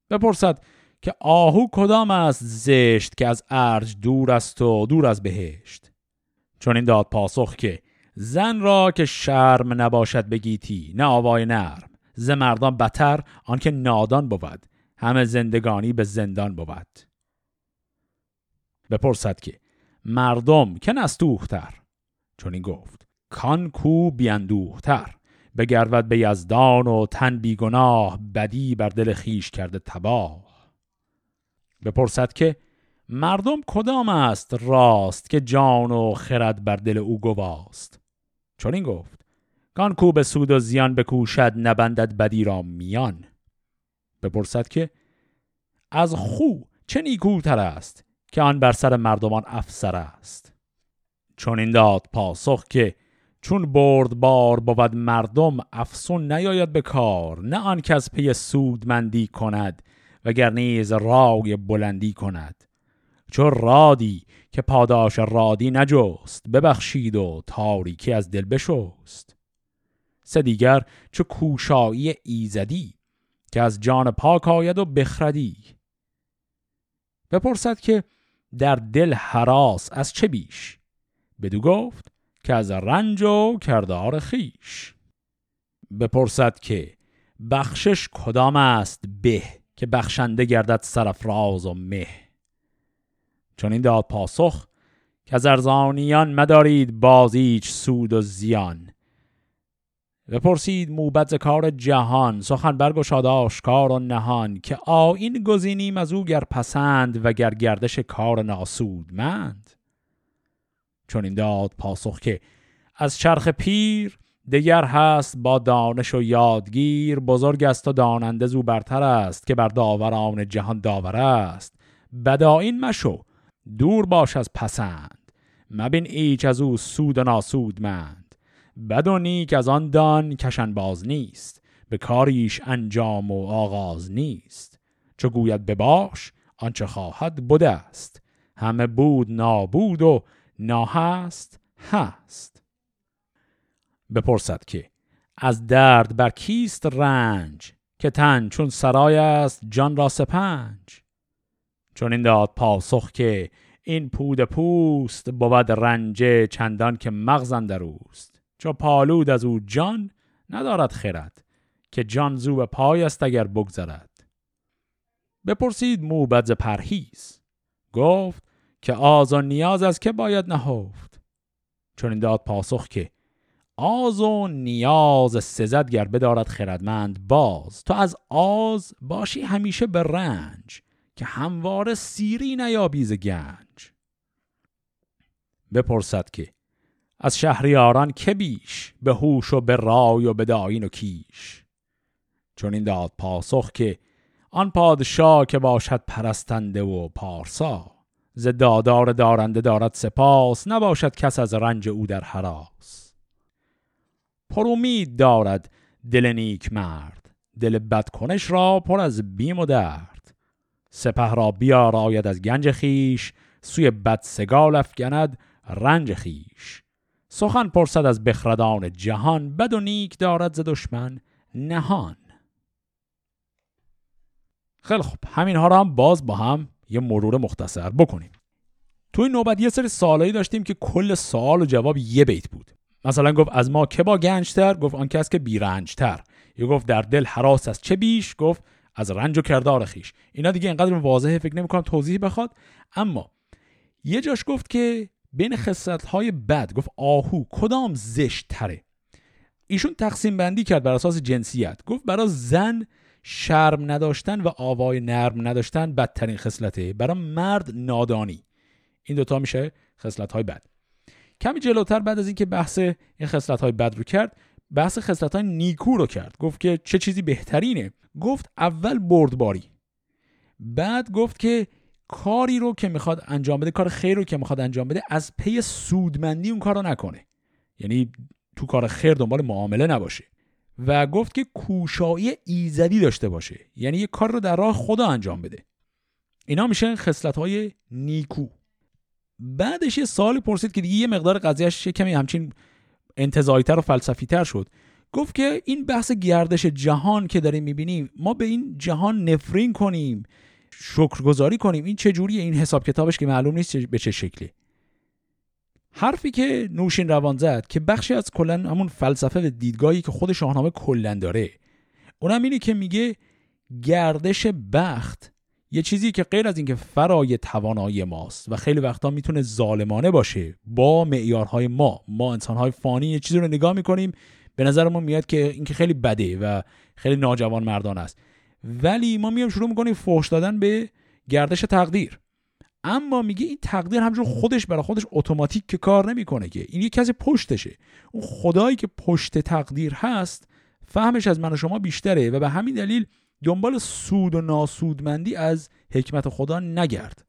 بپرسد که آهو کدام است زشت که از ارج دور است و دور از بهشت؟ چون این داد پاسخ که زن را که شرم نباشد بگیتی نه آوای نرم. ز مردان بتر آنکه نادان بود. همه زندگانی به زندان بود. بپرسد که مردم که نستوختر چون این گفت کان کو بیندوختر بگرود به یزدان و تن بیگناه بدی بر دل خیش کرده تباه. بپرسد که مردم کدام است راست که جان و خرد بر دل او گواست؟ چون گفت کان کو به سود و زیان بکوشد نبندد بدی را میان. بپرسد که از خو چه نیکوتر است که آن بر سر مردمان افسر است؟ چون این داد پاسخ که چون برد بار بود مردم افسون نیاید به کار نه آن که از پی سودمندی کند وگر نیز رای بلندی کند. چون رادی که پاداش رادی نجست ببخشید و تاریکی از دل بشست. سه دیگر چه کوشایی ایزدی که از جان پاک آید و بخردی. بپرسد که در دل حراس از چه بیش؟ بدو گفت که از رنج و کردار خیش بپرسد که بخشش کدام است به که بخشنده گردد سرفراز و مه؟ چون این داد پاسخ که از ارزانیان مدارید بازیچ سود و زیان. بپرسید موبت کار جهان سخن برگشاد آشکار و نهان که آین گزینیم از او گر پسند و گر گردش کار ناسودمند. چون این داد پاسخ که از چرخ پیر دگر هست با دانش و یادگیر بزرگ است و داننده زو برتر است که بر داوران جهان داور است. بداین مشو دور باش از پسند مبین ایچ از او سود و ناسودمند. بد و نیک از آن دان کشن باز نیست به کاریش انجام و آغاز نیست. چو گوید بباش آنچه خواهد بوده است. همه بود نابود و ناهست هست. بپرسد که از درد بر کیست رنج که تن چون سرای است جان را سپنج؟ چون این داد پاسخ که این پود پوست بود رنجه چندان که مغزن در اوست. چو پالود از او جان ندارد خرد که جان زو پای است اگر بگذرد. بپرسید موبد ز پرهیز گفت که آز و نیاز از که باید نهفت. چون این داد پاسخ که آز و نیاز سزد گر بدارد خردمند باز تو از آز باشی همیشه به رنج. که همواره سیری نیابی ز گنج. بپرسد که از شهریاران که بیش به هوش و به رای و به داین و کیش؟ چون این داد پاسخ که آن پادشاه که باشد پرستنده و پارسا ز دادار دارنده دارد سپاس نباشد کس از رنج او در حراس. پر امید دارد دل نیک مرد دل بدکنش را پر از بیم و درد. سپه را بیاراید از گنج خیش سوی بد سگال افگند رنج خیش سخن پرسد از بخردان جهان بد و نیک دارد ز دشمن نهان. خیلی خب همین ها رو هم باز با هم یه مرور مختصر بکنیم. تو این نوبت یه سری سوالایی داشتیم که کل سوال و جواب یه بیت بود. مثلا گفت از ما که با گنجتر؟ گفت آن کس که بیرنجتر. یا گفت در دل حراس از چه بیش؟ گفت از رنج و کردار خیش. اینا دیگه اینقدر واضحه فکر نمی‌کنم توضیح بخواد. اما یه جاش گفت که بین خصلت های بد گفت آهو کدام زشت تره ایشون تقسیم بندی کرد بر اساس جنسیت. گفت برای زن شرم نداشتن و آوای نرم نداشتن بدترین خصلته. برای مرد نادانی. این دوتا میشه خصلت های بد. کمی جلوتر بعد از اینکه بحث این خصلت های بد رو کرد بحث خصلت های نیکو رو کرد. گفت که چه چیزی بهترینه. گفت اول بردباری. بعد گفت که کاری رو که می‌خواد انجام بده کار خیر رو که می‌خواد انجام بده از پی سودمندی اون کار رو نکنه. یعنی تو کار خیر دنبال معامله نباشه. و گفت که کوشایی ایزدی داشته باشه. یعنی یه کار رو در راه خدا انجام بده. اینا میشه خصلت های نیکو. بعدش یه سالی پرسید که دیگه یه مقدار قضیهش کمی همچین انتظایتر و فلسفی تر شد. گفت که این بحث گردش جهان که داریم می‌بینیم ما به این جهان نفرین کنیم شکرگزاری کنیم. این چجوریه این حساب کتابش که معلوم نیست به چه شکلی. حرفی که نوشین روان زد که بخشی از کلا همون فلسفه و دیدگاهی که خود شاهنامه کلا داره اونم اینه که میگه گردش بخت یه چیزی که غیر از اینکه فرای توانایی ماست و خیلی وقتا می‌تونه ظالمانه باشه با معیارهای ما ما انسانهای فانی یه چیزی رو نگاه می‌کنیم به نظر ما میاد که اینکه خیلی بده و خیلی ناجوان مردان است. ولی ما میام شروع می‌کنیم فحش دادن به گردش تقدیر. اما میگه این تقدیر همجور خودش برای خودش اتوماتیک که کار نمی‌کنه که. این یه کسی پشتشه. اون خدایی که پشت تقدیر هست فهمش از من و شما بیشتره و به همین دلیل دنبال سود و ناسودمندی از حکمت خدا نگرد.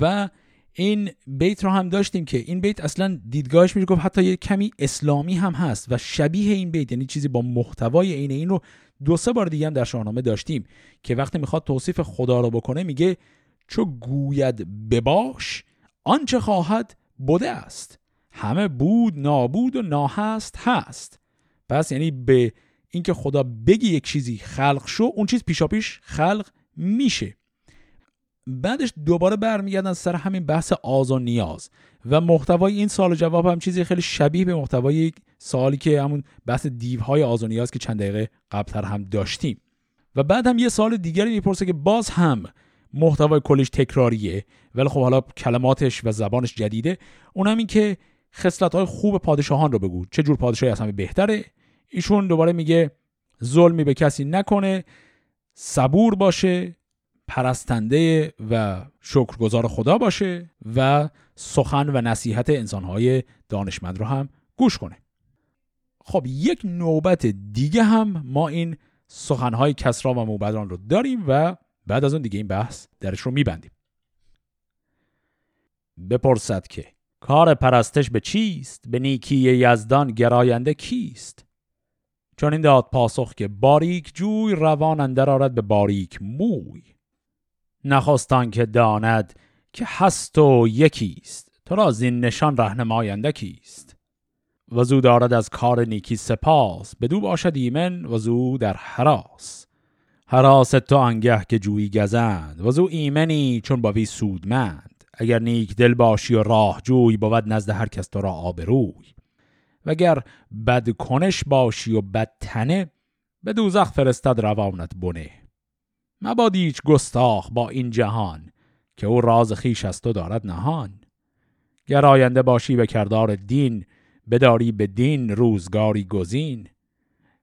و این بیت رو هم داشتیم که این بیت اصلا دیدگاهش میشه گفت حتی یه کمی اسلامی هم هست و شبیه این بیت یعنی چیزی با محتوای عین این رو دو سه بار دیگه هم در شاهنامه داشتیم که وقتی می‌خواد توصیف خدا رو بکنه میگه چو گوید بباش آنچه خواهد بوده است. همه بود نابود و ناهست هست. پس یعنی به اینکه خدا بگی یک چیزی خلق شو اون چیز پیشاپیش خلق میشه. بعدش دوباره برمیگردن سر همین بحث آز و نیاز. و محتوای این سال و جواب هم چیزی خیلی شبیه به محتوای سالی که همون بحث دیوهای آز و نیاز که چند دقیقه قبلتر هم داشتیم. و بعد هم یه سال دیگری می‌پرسه که باز هم محتوای کلیش تکراریه ولی خب حالا کلماتش و زبانش جدیده. اونم این که خصلت های خوب پادشاهان رو بگو. چه جور پادشاهی از بهتره؟ ایشون دوباره میگه ظلمی به کسی نکنه صبور باشه پرستنده و شکرگزار خدا باشه و سخن و نصیحت انسانهای دانشمند رو هم گوش کنه. خب یک نوبت دیگه هم ما این سخنهای کسرا و موبدران رو داریم و بعد از اون دیگه این بحث درش رو میبندیم. بپرسد که کار پرستش به چیست؟ به نیکی یزدان گراینده کیست؟ چون این داد پاسخ که باریک جوی روان اندر آرد به باریک موی. نخواستان که داند که هست و یکیست. تو را زین نشان رهنماینده کیست و زو دارد از کار نیکی سپاس. بدو باشد ایمن و زو در حراس. حراس تو انگه که جویی گزند. و زو ایمنی چون باوی سودمند. اگر نیک دل باشی و راه جوی بود نزد هر کس تو را آبروی. وگر بد کنش باشی و بد تنه به دوزخ فرستد روانت بنه. مبادیچ گستاخ با این جهان که او راز خیش از تو دارد نهان. گر آینده باشی به کردار دین بداری به دین روزگاری گزین.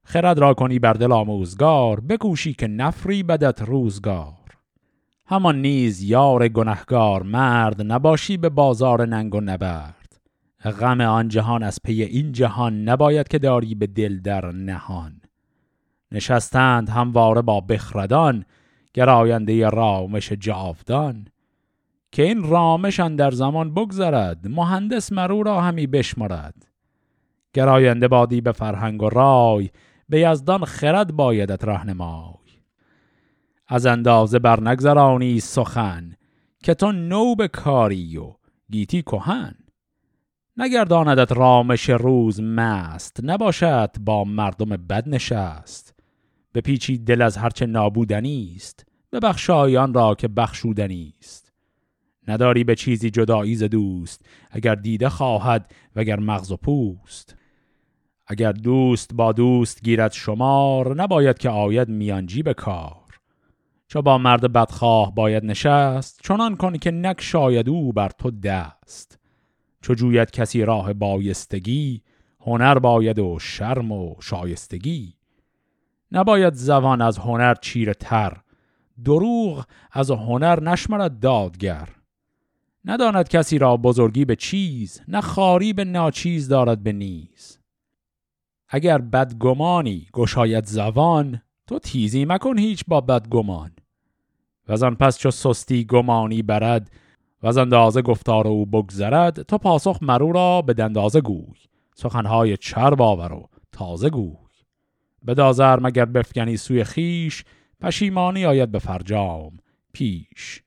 خرد را کنی بر دل آموزگار بکوشی که نفری بدت روزگار. همان نیز یار گنهگار مرد نباشی به بازار ننگ و نبرد. غم آن جهان از پی این جهان نباید که داری به دل در نهان. نشستند همواره با بخردان گراینده رامش جاودان. که این رامش در زمان بگذرد مهندس مرو را همی بشمرد. گراینده بادی به فرهنگ و رای به یزدان خرد بایدت رهنمای از اندازه بر نگذرانی سخن که تو نو به کاری و گیتی کهن. نگرداندت رامش روز مست نباشد با مردم بد نشست. به پیچی دل از هرچه نابودنی است به بخشایان را که بخشودنی است. نداری به چیزی جدایی ز دوست اگر دیده خواهد وگر مغز و پوست. اگر دوست با دوست گیرد شمار نباید که آید میانجی به کار. چو با مرد بدخواه باید نشست چنان کن که نک شاید او بر تو دست. چو جوید کسی راه بایستگی هنر باید و شرم و شایستگی. نباید زبان از هنر چیر تر دروغ از هنر نشمرد دادگر. نداند کسی را بزرگی به چیز نه خاری به ناچیز دارد به نیز. اگر بدگمانی گشاید زبان تو تیزی مکن هیچ با بدگمان. و آن پس چو سستی گمانی برد و از اندازه گفتار او بگذرد تو پاسخ مرو را به دندازه گوی. سخنهای چر باور و تازه گوی. به دازر مگر بفگنی سوی خیش پشیمانی آید به فرجام پیش.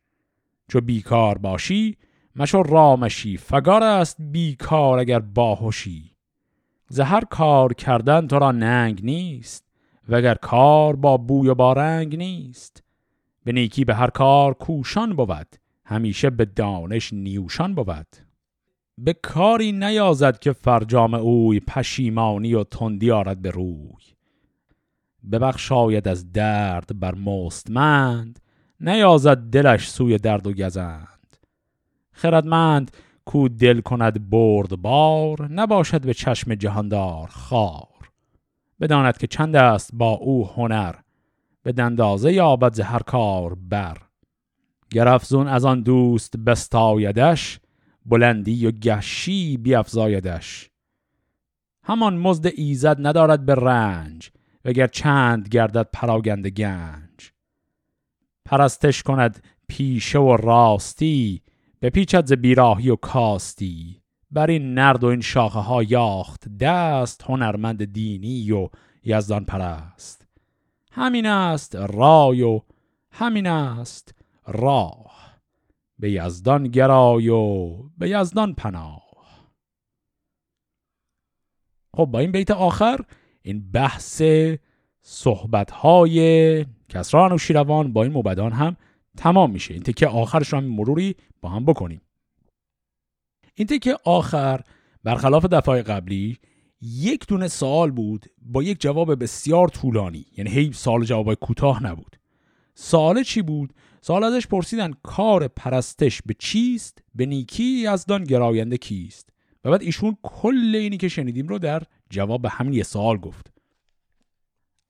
چو بیکار باشی مشو رامشی. فگار است بیکار اگر باهوشی. زهر کار کردن تو را ننگ نیست وگر کار با بوی و با رنگ نیست. به نیکی به هر کار کوشان بود همیشه به دانش نیوشان بود. به کاری نیازد که فرجام اوی پشیمانی و تندی آرد به روی. ببخشاید از درد بر مستمند نیازد دلش سوی درد و گزند. خردمند کو دل کند برد بار نباشد به چشم جهاندار خار. بداند که چند است با او هنر به دندازه یابد هر کار بر. گرفزون از آن دوست بستایدش بلندی و گشی بیافزایدش. همان مزد ایزد ندارد به رنج وگر چند گردد پراگند گنج. پرستش کند پیشه و راستی به پیچت ز بیراهی و کاستی. بر این نرد و این شاخه ها یاخت دست هنرمند دینی و یزدان پرست. همین است رای و همین است راه. به یزدان گرای و به یزدان پناه. خب با این بیت آخر این بحث صحبت های کسران و شیروان با این مبدان هم تمام میشه. این تکه آخرش رو هم مروری با هم بکنیم. این تکه آخر برخلاف دفعه قبلی یک دونه سوال بود با یک جواب بسیار طولانی. یعنی هی سال جواب کوتاه نبود. سوال چی بود؟ سوال ازش پرسیدن کار پرستش به چیست؟ به نیکی یزدان گراینده کیست؟ و بعد ایشون کل اینی که شنیدیم رو در جواب به همین یه سوال گفت.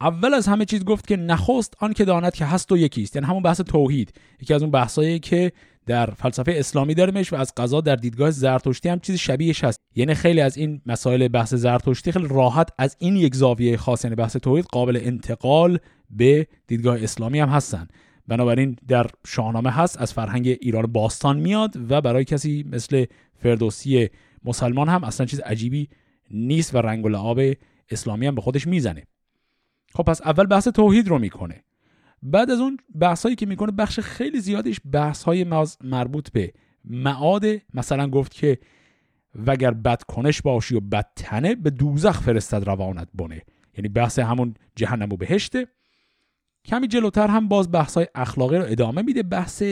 اول از همه چیز گفت که نخست آن که داند که هست و یکیست یعنی همون بحث توحید. یکی از اون بحثایی که در فلسفه اسلامی داریمش و از قضا در دیدگاه زرتشتی هم چیز شبیهش هست. یعنی خیلی از این مسائل بحث زرتشتی خیلی راحت از این یک زاویه خاص یعنی بحث توحید قابل انتقال به دیدگاه اسلامی هم هستن. بنابراین در شاهنامه هست از فرهنگ ایران باستان میاد و برای کسی مثل فردوسی مسلمان هم اصلا چیز عجیبی نیست و رنگ و لعاب اسلامی هم به خودش می‌زنه. خب پس اول بحث توحید رو می‌کنه. بعد از اون بحثایی که می‌کنه بخش خیلی زیادش بحث مربوط به معاد. مثلا گفت که وگر بد کنش باشی و بد تنه به دوزخ فرستد روانت بونه یعنی بحث همون جهنم و بهشته. کمی جلوتر هم باز بحث های اخلاقی رو ادامه میده. بحث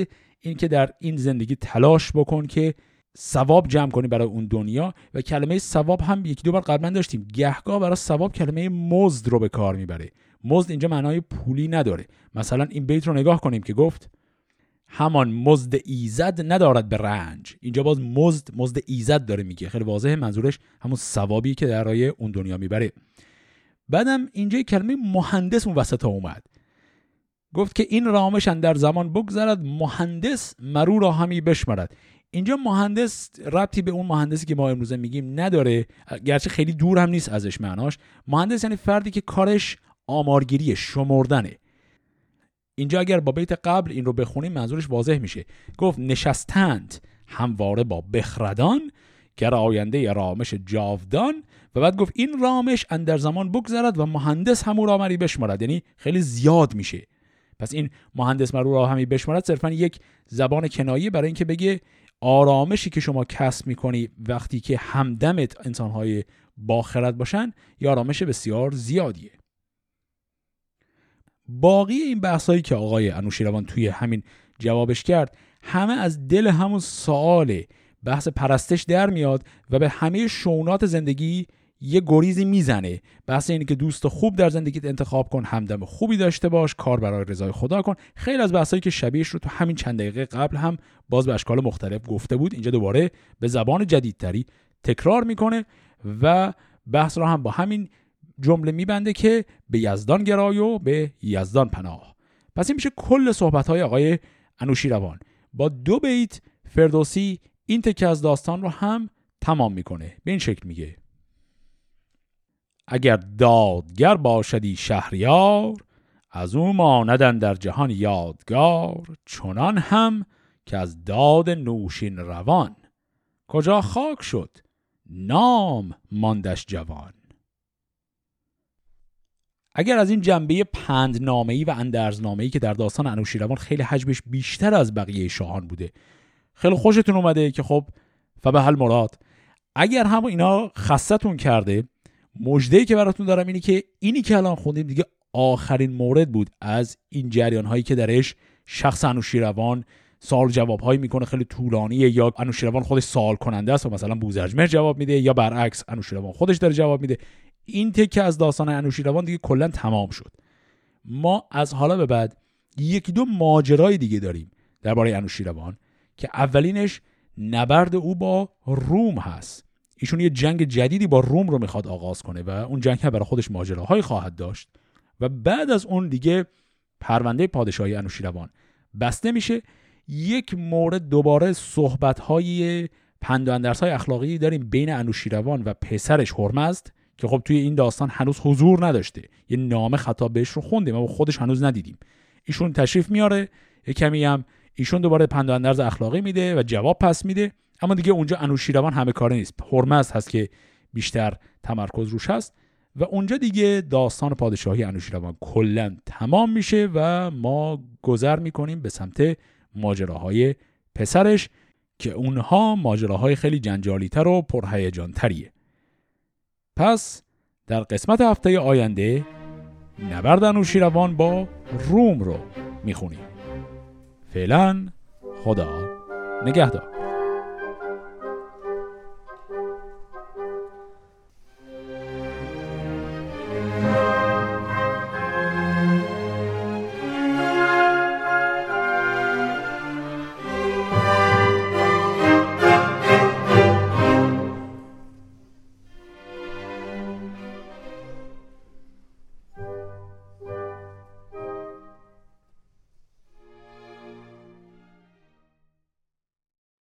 این که در این زندگی تلاش بکن که ثواب جمع کنی برای اون دنیا و کلمه ثواب هم یکی دو بار قبلا داشتیم. گهگاه برای ثواب کلمه مزد رو به کار می‌بره. مزد اینجا معنای پولی نداره. مثلا این بیت رو نگاه کنیم که گفت همان مزد ایزد ندارد به رنج. اینجا باز مزد مزد ایزد داره میگه. خیلی واضحه منظورش همون ثوابی که در رای اون دنیا می‌بره. بعدم اینجا کلمه مهندس اون وسط اومد. گفت که این رامش در زمان بگذرد مهندس مرو را همی بشمرد اینجا مهندس ربطی به اون مهندسی که ما امروزه میگیم نداره گرچه خیلی دور هم نیست ازش معناش. مهندس یعنی فردی که کارش آمارگیری شمردنه. اینجا اگر با بیت قبل این رو بخونیم منظورش واضح میشه. گفت نشستند همواره با بخردان گر آینده رامش جاودان. و بعد گفت این رامش اندر زمان بگذرد و مهندس همون رامری بشمارد. یعنی خیلی زیاد میشه. پس این مهندس مرو را همی بشمارد صرفا یک زبان کنایی برای اینکه بگه آرامشی که شما کسب می‌کنی وقتی که همدمت انسانهای باخرت باشن یا آرامش بسیار زیادیه. باقی این بحثایی که آقای انوشیروان توی همین جوابش کرد همه از دل همون سوال بحث پرستش در میاد و به همه شونات زندگی یه گریزی می‌زنه. بحث اینه که دوست خوب در زندگیت انتخاب کن همدم خوبی داشته باش کار برای رضای خدا کن. خیلی از بحثایی که شبیهش رو تو همین چند دقیقه قبل هم باز به اشکال مختلف گفته بود اینجا دوباره به زبان جدیدتری تکرار می‌کنه و بحث رو هم با همین جمله میبنده که به یزدان گرای و به یزدان پناه. پس این میشه کل صحبت های آقای انوشیروان. با دو بیت فردوسی این تکه از داستان رو هم تمام می‌کنه. به این شکل میگه. اگر دادگر باشدی شهریار از او ماندن در جهان یادگار چنان هم که از داد نوشین روان. کجا خاک شد نام ماندش جوان. اگر از این جنبه پند ای و اندرز ای که در داستان انوشیروان خیلی حجمش بیشتر از بقیه شاهان بوده خیلی خوشتون اومده که خب فبه حل مراد اگر هم اینا خستتون کرده مجده که براتون دارم اینی که اینی که الان خوندیم دیگه آخرین مورد بود از این جریان هایی که درش شخص انوشیروان سال جواب هایی می‌کنه خیلی طولانیه یا انوشیروان خودش سوال کننده است و مثلا بوزرجمهر جواب میده یا برعکس انوشیروان خودش داره جواب میده. این تکه از داستان انوشیروان دیگه کلا تمام شد. ما از حالا به بعد یکی دو ماجرای دیگه داریم درباره انوشیروان که اولینش نبرد او با روم هست. ایشون یه جنگ جدیدی با روم رو می‌خواد آغاز کنه و اون جنگ برای خودش ماجراهایی خواهد داشت. و بعد از اون دیگه پرونده پادشاهی انوشیروان بسته میشه. یک مورد دوباره صحبت های پند و های اخلاقی داریم بین انوشیروان و پسرش هرمزد که خب توی این داستان هنوز حضور نداشته. یه نامه خطاب بهش رو خوندیم اما خودش هنوز ندیدیم. ایشون تشریف میاره یه کمی هم ایشون دوباره پند و اخلاقی میده و جواب پس میده. اما دیگه اونجا انوشیروان همه کاره نیست. هرمز هست که بیشتر تمرکز روش هست. و اونجا دیگه داستان پادشاهی انوشیروان کلا تمام میشه و ما گذر می‌کنیم به سمت ماجراهای پسرش که اونها ماجراهای خیلی جنجالیتر و پرهیجانتریه. پس در قسمت هفته آینده نبرد انوشیروان با روم رو می‌خونیم. فعلا خدا نگهدار.